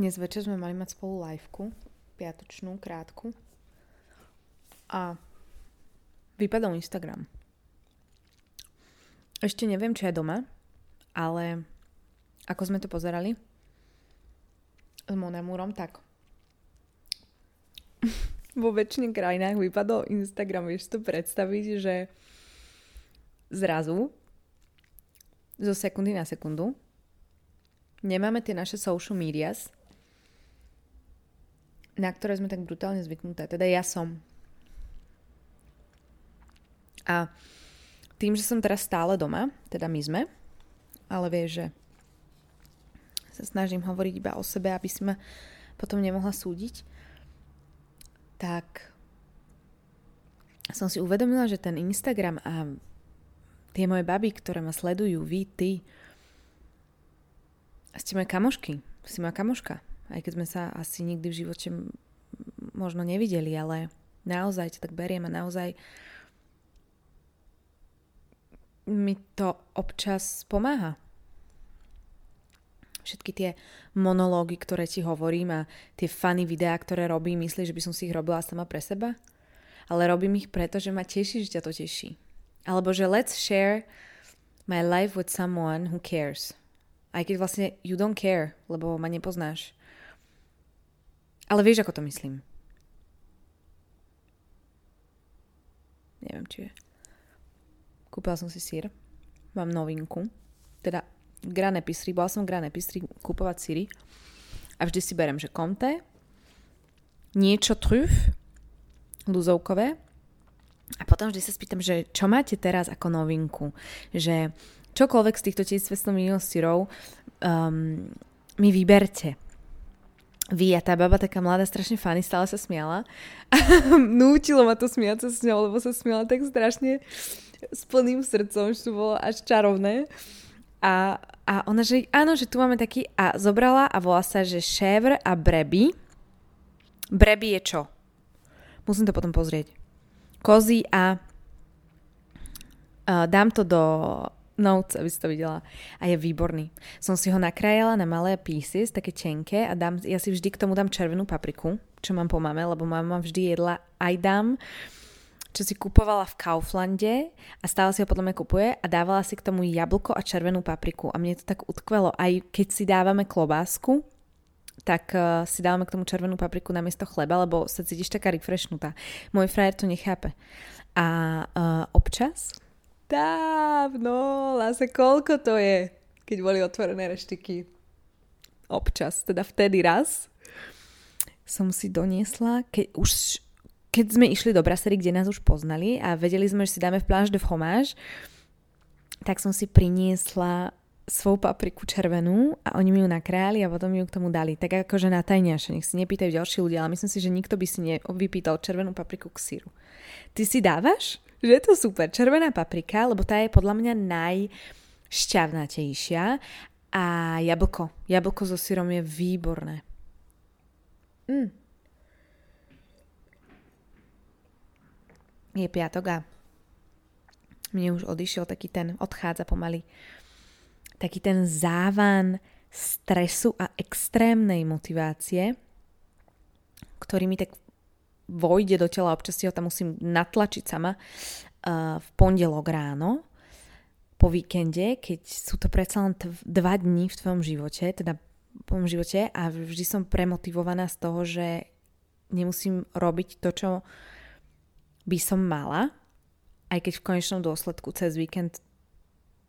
Dnes večer sme mali mať spolu liveku, piatočnú, krátku. A vypadol Instagram. Ešte neviem, či je doma, ale ako sme to pozerali s Monamúrom, tak vo väčšine krajinách vypadol Instagram. Vieš to predstaviť, že zrazu zo sekundy na sekundu nemáme tie naše social medias, na ktoré sme tak brutálne zvyknuté. Teda ja som. A tým, že som teraz stále doma, teda my sme, ale vieš, že sa snažím hovoriť iba o sebe, aby si ma potom nemohla súdiť, tak som si uvedomila, že ten Instagram a tie moje baby, ktoré ma sledujú, vy, ty, ste moje kamošky, si moja kamoška aj keď sme sa asi nikdy v živote možno nevideli, ale naozaj ťa tak beriem a naozaj mi to občas pomáha. Všetky tie monológy, ktoré ti hovorím a tie funny videá, ktoré robím, myslíš, že by som si ich robila sama pre seba? Ale robím ich preto, že ma teší, že ťa to teší. Alebo že let's share my life with someone who cares. Aj keď vlastne you don't care, lebo ma nepoznáš. Ale vieš, ako to myslím. Neviem, či je. Kúpila som si sír. Mám novinku. Teda Gran Epistry. Bola som Gran Epistry kúpovať síry. A vždy si berem, že Comte, niečo trüf, luzovkové. A potom vždy sa spýtam, že čo máte teraz ako novinku? Že čokoľvek z týchto 1200 miliónov syrov um, mi vyberte vy a tá baba taká mladá, strašne fany, stále sa smiala. Nútilo ma to smiať sa s ňou, lebo sa smiala tak strašne s plným srdcom, že to bolo až čarovné. A, a ona, že áno, že tu máme taký, a zobrala a volá sa, že šévr a breby. Breby je čo? Musím to potom pozrieť. Kozy a uh, dám to do notes, aby si to videla. A je výborný. Som si ho nakrájala na malé pieces, také tenké a dám, ja si vždy k tomu dám červenú papriku, čo mám po mame, lebo mama vždy jedla aj dám čo si kupovala v Kauflande a stále si ho podľa mňa kupuje a dávala si k tomu jablko a červenú papriku a mne to tak utkvelo. Aj keď si dávame klobásku, tak uh, si dávame k tomu červenú papriku na miesto chleba, lebo sa cítiš taká refreshnutá. Môj frajer to nechápe. A uh, občas dávno, láse, koľko to je, keď boli otvorené reštiky. Občas, teda vtedy raz som si doniesla, keď už keď sme išli do Brasserie, kde nás už poznali a vedeli sme, že si dáme v pláž de fromage, tak som si priniesla svoju papriku červenú a oni mi ju nakrájali a potom ju k tomu dali. Tak akože na tajňaše, nech si nepýtajú ďalší ľudia, ale myslím si, že nikto by si nevypýtal červenú papriku k síru. Ty si dávaš? Že je to super. Červená paprika, lebo tá je podľa mňa najšťavnatejšia a jablko. Jablko so syrom je výborné. Mm. Je piatok a mne už odišiel taký ten, odchádza pomaly, taký ten závan stresu a extrémnej motivácie, ktorý mi tak vojde do tela, občas si ho tam musím natlačiť sama uh, v pondelok ráno, po víkende, keď sú to predsa len t- dva dní v tvojom živote, teda v tvojom živote a vždy som premotivovaná z toho, že nemusím robiť to, čo by som mala, aj keď v konečnom dôsledku cez víkend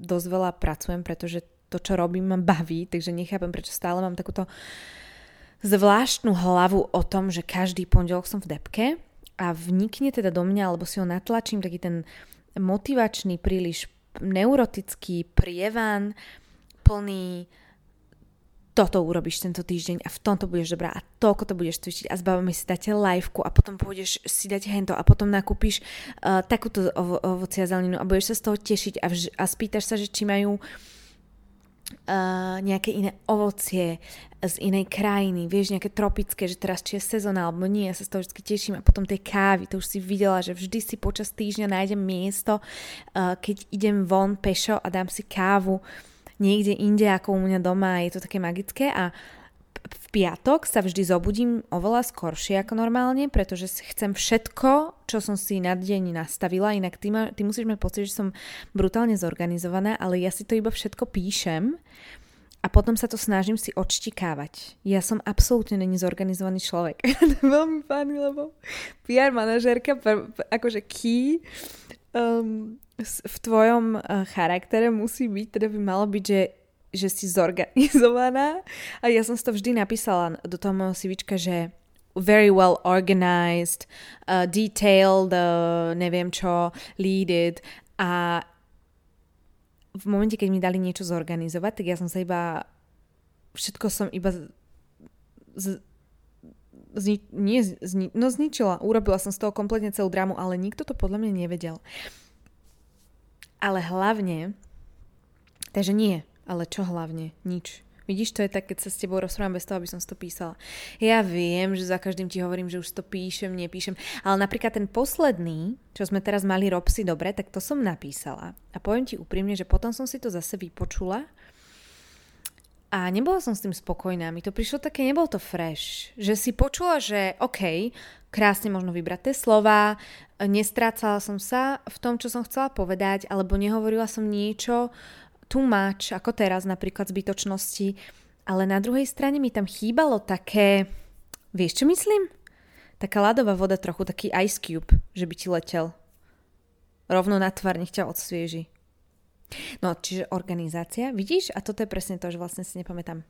dosť veľa pracujem, pretože to, čo robím, ma baví, takže nechápem, prečo stále mám takúto uh, zvláštnu hlavu o tom, že každý pondelok som v depke a vnikne teda do mňa, alebo si ho natlačím, taký ten motivačný, príliš neurotický prievan, plný toto urobíš tento týždeň a v tomto budeš dobrá a toľko to budeš cvičiť a zbavíme si dáte liveku a potom pôjdeš si dať hento a potom nakúpiš uh, takúto ovo- ovoci a zeleninu a budeš sa z toho tešiť a, vž- a spýtaš sa, že či majú uh, uh, nejaké iné ovocie z inej krajiny, vieš, nejaké tropické, že teraz či je sezóna alebo nie, ja sa z toho vždy teším. A potom tej kávy, to už si videla, že vždy si počas týždňa nájdem miesto, uh, keď idem von pešo a dám si kávu niekde inde ako u mňa doma, je to také magické. A v piatok sa vždy zobudím oveľa skoršie ako normálne, pretože chcem všetko, čo som si na deň nastavila, inak ty, ma, ty musíš mať pocit, že som brutálne zorganizovaná, ale ja si to iba všetko píšem a potom sa to snažím si odštikávať. Ja som absolútne není zorganizovaný človek. veľmi fajn, lebo PR manažérka, akože key um, v tvojom uh, charaktere musí byť, teda by malo byť, že že si zorganizovaná a ja som si to vždy napísala do toho môjho CVčka, že very well organized, uh, detailed, uh, neviem čo, leaded a v momente, keď mi dali niečo zorganizovať, tak ja som sa iba všetko som iba z, z, zni, nie, zni, no zničila. Urobila som z toho kompletne celú drámu, ale nikto to podľa mňa nevedel. Ale hlavne, takže nie, ale čo hlavne? Nič. Vidíš, to je tak, keď sa s tebou rozprávam bez toho, aby som si to písala. Ja viem, že za každým ti hovorím, že už to píšem, nepíšem, ale napríklad ten posledný, čo sme teraz mali Robsy dobre, tak to som napísala. A poviem ti úprimne, že potom som si to zase vypočula a nebola som s tým spokojná. Mi to prišlo také, nebol to fresh. Že si počula, že OK, krásne možno vybrať tie slova, nestrácala som sa v tom, čo som chcela povedať, alebo nehovorila som niečo, too ako teraz napríklad zbytočnosti, ale na druhej strane mi tam chýbalo také, vieš čo myslím? Taká ľadová voda trochu, taký ice cube, že by ti letel. Rovno na tvár, nech ťa odsvieži. No, čiže organizácia, vidíš? A toto je presne to, že vlastne si nepamätám.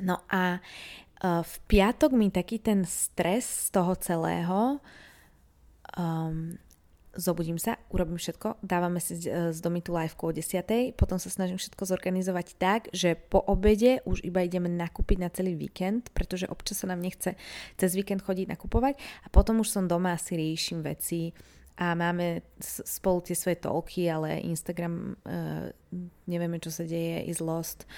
No a uh, v piatok mi taký ten stres z toho celého um, zobudím sa, urobím všetko, dávame si z, z domy tú liveku o 10. Potom sa snažím všetko zorganizovať tak, že po obede už iba ideme nakúpiť na celý víkend, pretože občas sa nám nechce cez víkend chodiť nakupovať a potom už som doma asi riešim veci a máme spolu tie svoje tolky, ale Instagram uh, nevieme, čo sa deje, is lost.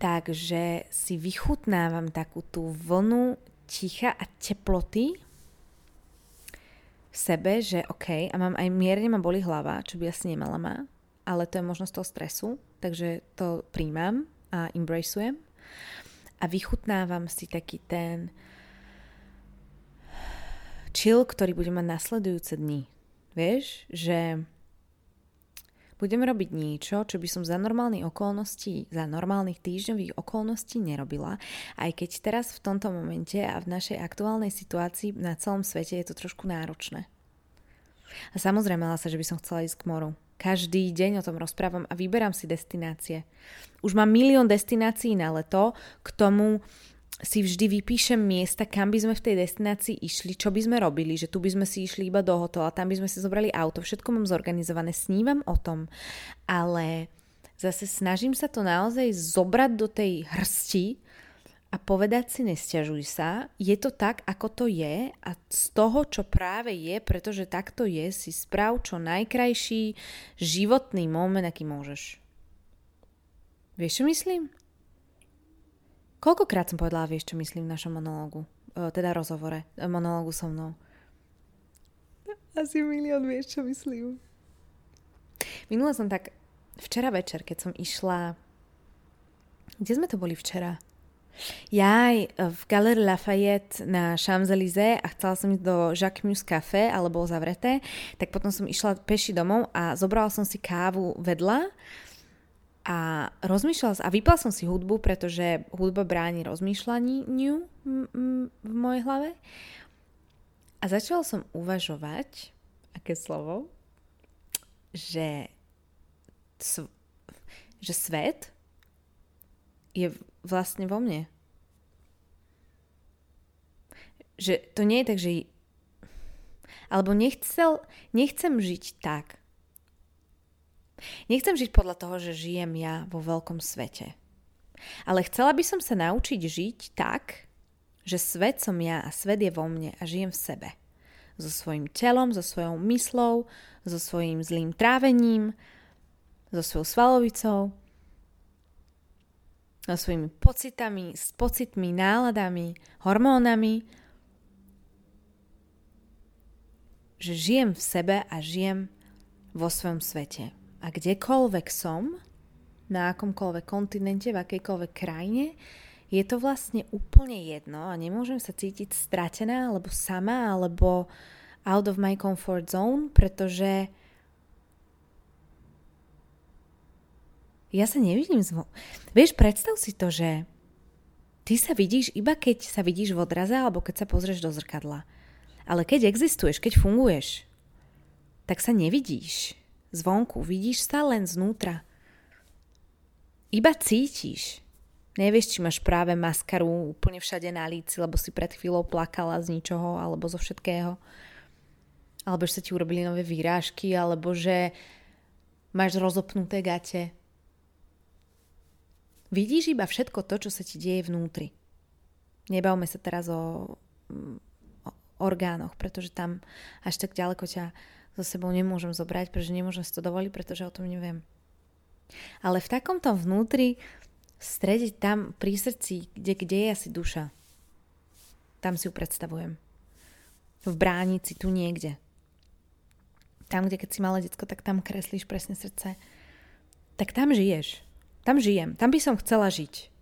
Takže si vychutnávam takú tú vlnu ticha a teploty, sebe, že OK, a mám aj mierne ma boli hlava, čo by asi nemala ma, ale to je možnosť toho stresu, takže to príjmam a embracujem a vychutnávam si taký ten chill, ktorý budem mať nasledujúce dni. Vieš, že budem robiť niečo, čo by som za normálnych okolností, za normálnych týždňových okolností nerobila. Aj keď teraz v tomto momente a v našej aktuálnej situácii na celom svete je to trošku náročné. A samozrejme, sa, že by som chcela ísť k moru. Každý deň o tom rozprávam a vyberám si destinácie. Už mám milión destinácií na leto, k tomu si vždy vypíšem miesta, kam by sme v tej destinácii išli, čo by sme robili, že tu by sme si išli iba do hotela, tam by sme si zobrali auto, všetko mám zorganizované, snívam o tom, ale zase snažím sa to naozaj zobrať do tej hrsti a povedať si nestiažuj sa, je to tak, ako to je a z toho, čo práve je, pretože takto je, si sprav čo najkrajší životný moment, aký môžeš. Vieš, čo myslím? Koľkokrát som povedala, vieš, čo myslím v našom monológu, e, teda rozhovore, e, monológu so mnou. Asi milión vieš, čo myslím. Minula som tak, včera večer, keď som išla, kde sme to boli včera? Jaj, v Galerii Lafayette na Champs-Élysées a chcela som ísť do Jacques Mus Café, ale bolo zavreté, tak potom som išla peši domov a zobrala som si kávu vedľa a rozmýšľala a vypla som si hudbu, pretože hudba bráni rozmýšľaniu v mojej hlave. A začala som uvažovať, aké slovo, že, že svet je vlastne vo mne. Že to nie je tak, že alebo nechcel, nechcem žiť tak, Nechcem žiť podľa toho, že žijem ja vo veľkom svete. Ale chcela by som sa naučiť žiť tak, že svet som ja a svet je vo mne a žijem v sebe. So svojím telom, so svojou myslou, so svojím zlým trávením, so svojou svalovicou, so svojimi pocitami, s pocitmi, náladami, hormónami, že žijem v sebe a žijem vo svojom svete a kdekoľvek som, na akomkoľvek kontinente, v akejkoľvek krajine, je to vlastne úplne jedno a nemôžem sa cítiť stratená alebo sama alebo out of my comfort zone, pretože ja sa nevidím zvo... Vieš, predstav si to, že ty sa vidíš iba keď sa vidíš v odraze alebo keď sa pozrieš do zrkadla. Ale keď existuješ, keď funguješ, tak sa nevidíš zvonku, vidíš sa len znútra. Iba cítiš. Nevieš, či máš práve maskaru úplne všade na líci, lebo si pred chvíľou plakala z ničoho alebo zo všetkého. Alebo že sa ti urobili nové výrážky, alebo že máš rozopnuté gate. Vidíš iba všetko to, čo sa ti deje vnútri. Nebavme sa teraz o, o orgánoch, pretože tam až tak ďaleko ťa so sebou nemôžem zobrať, pretože nemôžem si to dovoliť, pretože o tom neviem. Ale v takomto vnútri v strede tam pri srdci, kde, kde je asi duša. Tam si ju predstavujem. V bránici, tu niekde. Tam, kde keď si malé detsko, tak tam kreslíš presne srdce. Tak tam žiješ. Tam žijem. Tam by som chcela žiť.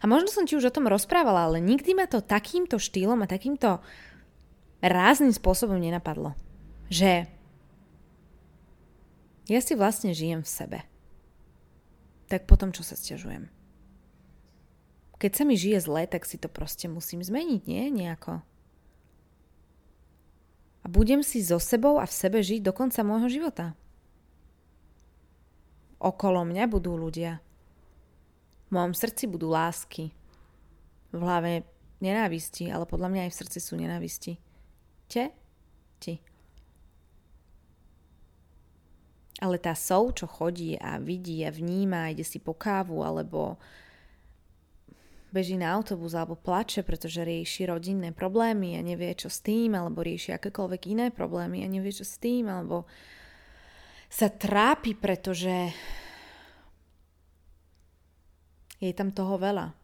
A možno som ti už o tom rozprávala, ale nikdy ma to takýmto štýlom a takýmto rázným spôsobom nenapadlo. Že ja si vlastne žijem v sebe tak potom čo sa stiažujem? Keď sa mi žije zle, tak si to proste musím zmeniť, nie? Nejako. A budem si so sebou a v sebe žiť do konca môjho života. Okolo mňa budú ľudia. V mojom srdci budú lásky. V hlave nenávisti, ale podľa mňa aj v srdci sú nenávisti. Te? Ti. Ale tá sov, čo chodí a vidí a vníma, ide si po kávu alebo beží na autobus alebo plače, pretože rieši rodinné problémy a nevie čo s tým, alebo rieši akékoľvek iné problémy a nevie čo s tým, alebo sa trápi, pretože je tam toho veľa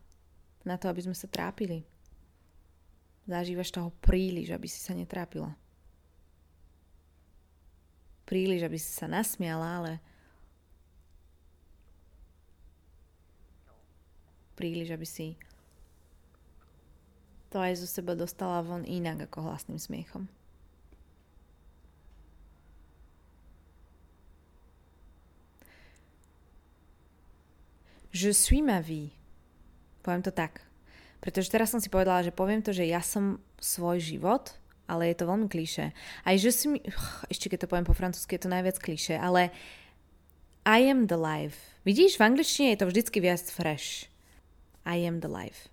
na to, aby sme sa trápili. Zažívaš toho príliš, aby si sa netrápila príliš, aby si sa nasmiala, ale príliš, aby si to aj zo seba dostala von inak ako hlasným smiechom. Je suis ma vie. Poviem to tak. Pretože teraz som si povedala, že poviem to, že ja som svoj život ale je to veľmi kliše. Aj že si mi... Ešte keď to poviem po francúzsky, je to najviac kliše, ale I am the life. Vidíš, v angličtine je to vždycky viac fresh. I am the life.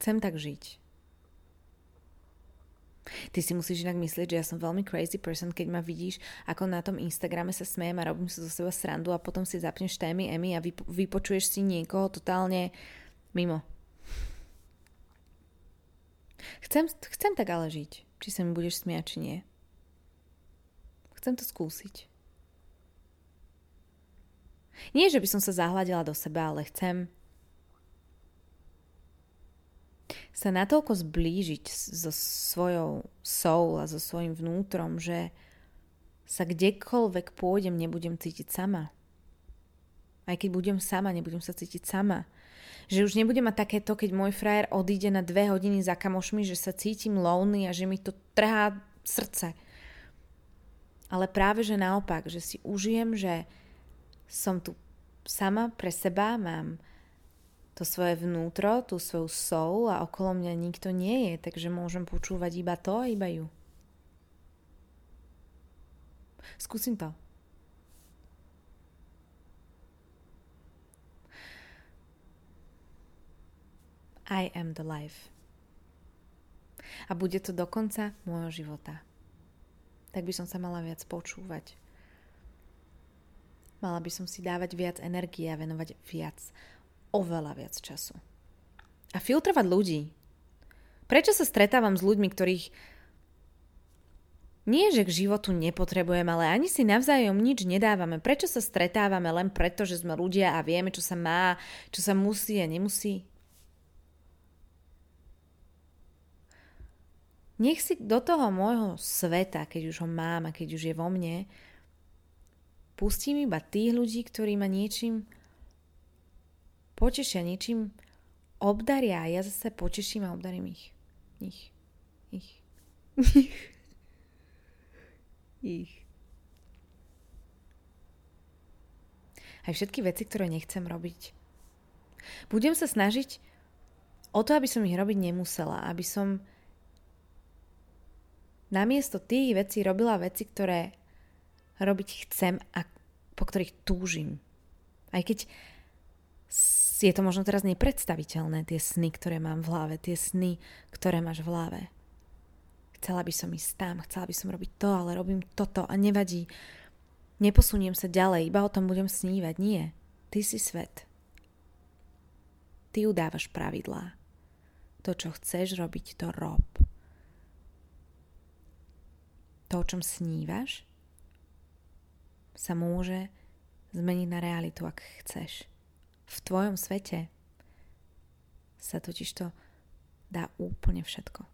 Chcem tak žiť. Ty si musíš inak myslieť, že ja som veľmi crazy person, keď ma vidíš, ako na tom Instagrame sa smejem a robím si zo seba srandu a potom si zapneš témy Emmy a vypo- vypočuješ si niekoho totálne mimo. Chcem, chcem tak ale žiť. Či sa mi budeš smiať, či nie. Chcem to skúsiť. Nie, že by som sa zahľadila do seba, ale chcem sa natoľko zblížiť so svojou soul a so svojím vnútrom, že sa kdekoľvek pôjdem, nebudem cítiť sama. Aj keď budem sama, nebudem sa cítiť sama. Že už nebudem mať takéto, keď môj frajer odíde na dve hodiny za kamošmi, že sa cítim lonely a že mi to trhá srdce. Ale práve, že naopak, že si užijem, že som tu sama pre seba, mám to svoje vnútro, tú svoju soul a okolo mňa nikto nie je, takže môžem počúvať iba to a iba ju. Skúsim to. I am the life. A bude to do konca môjho života. Tak by som sa mala viac počúvať. Mala by som si dávať viac energie a venovať viac, oveľa viac času. A filtrovať ľudí. Prečo sa stretávam s ľuďmi, ktorých nie, že k životu nepotrebujem, ale ani si navzájom nič nedávame. Prečo sa stretávame len preto, že sme ľudia a vieme, čo sa má, čo sa musí a nemusí? Nech si do toho môjho sveta, keď už ho mám a keď už je vo mne, Pustím iba tých ľudí, ktorí ma niečím potešia, niečím obdaria a ja zase poteším a obdarím ich. Ich. Ich. Ich. ich. Aj všetky veci, ktoré nechcem robiť. Budem sa snažiť o to, aby som ich robiť nemusela, aby som namiesto tých vecí robila veci, ktoré robiť chcem a po ktorých túžim. Aj keď je to možno teraz nepredstaviteľné, tie sny, ktoré mám v hlave, tie sny, ktoré máš v hlave. Chcela by som ísť tam, chcela by som robiť to, ale robím toto a nevadí. Neposuniem sa ďalej, iba o tom budem snívať. Nie, ty si svet. Ty udávaš pravidlá. To, čo chceš robiť, to rob. To, o čom snívaš, sa môže zmeniť na realitu, ak chceš. V tvojom svete sa totiž to dá úplne všetko.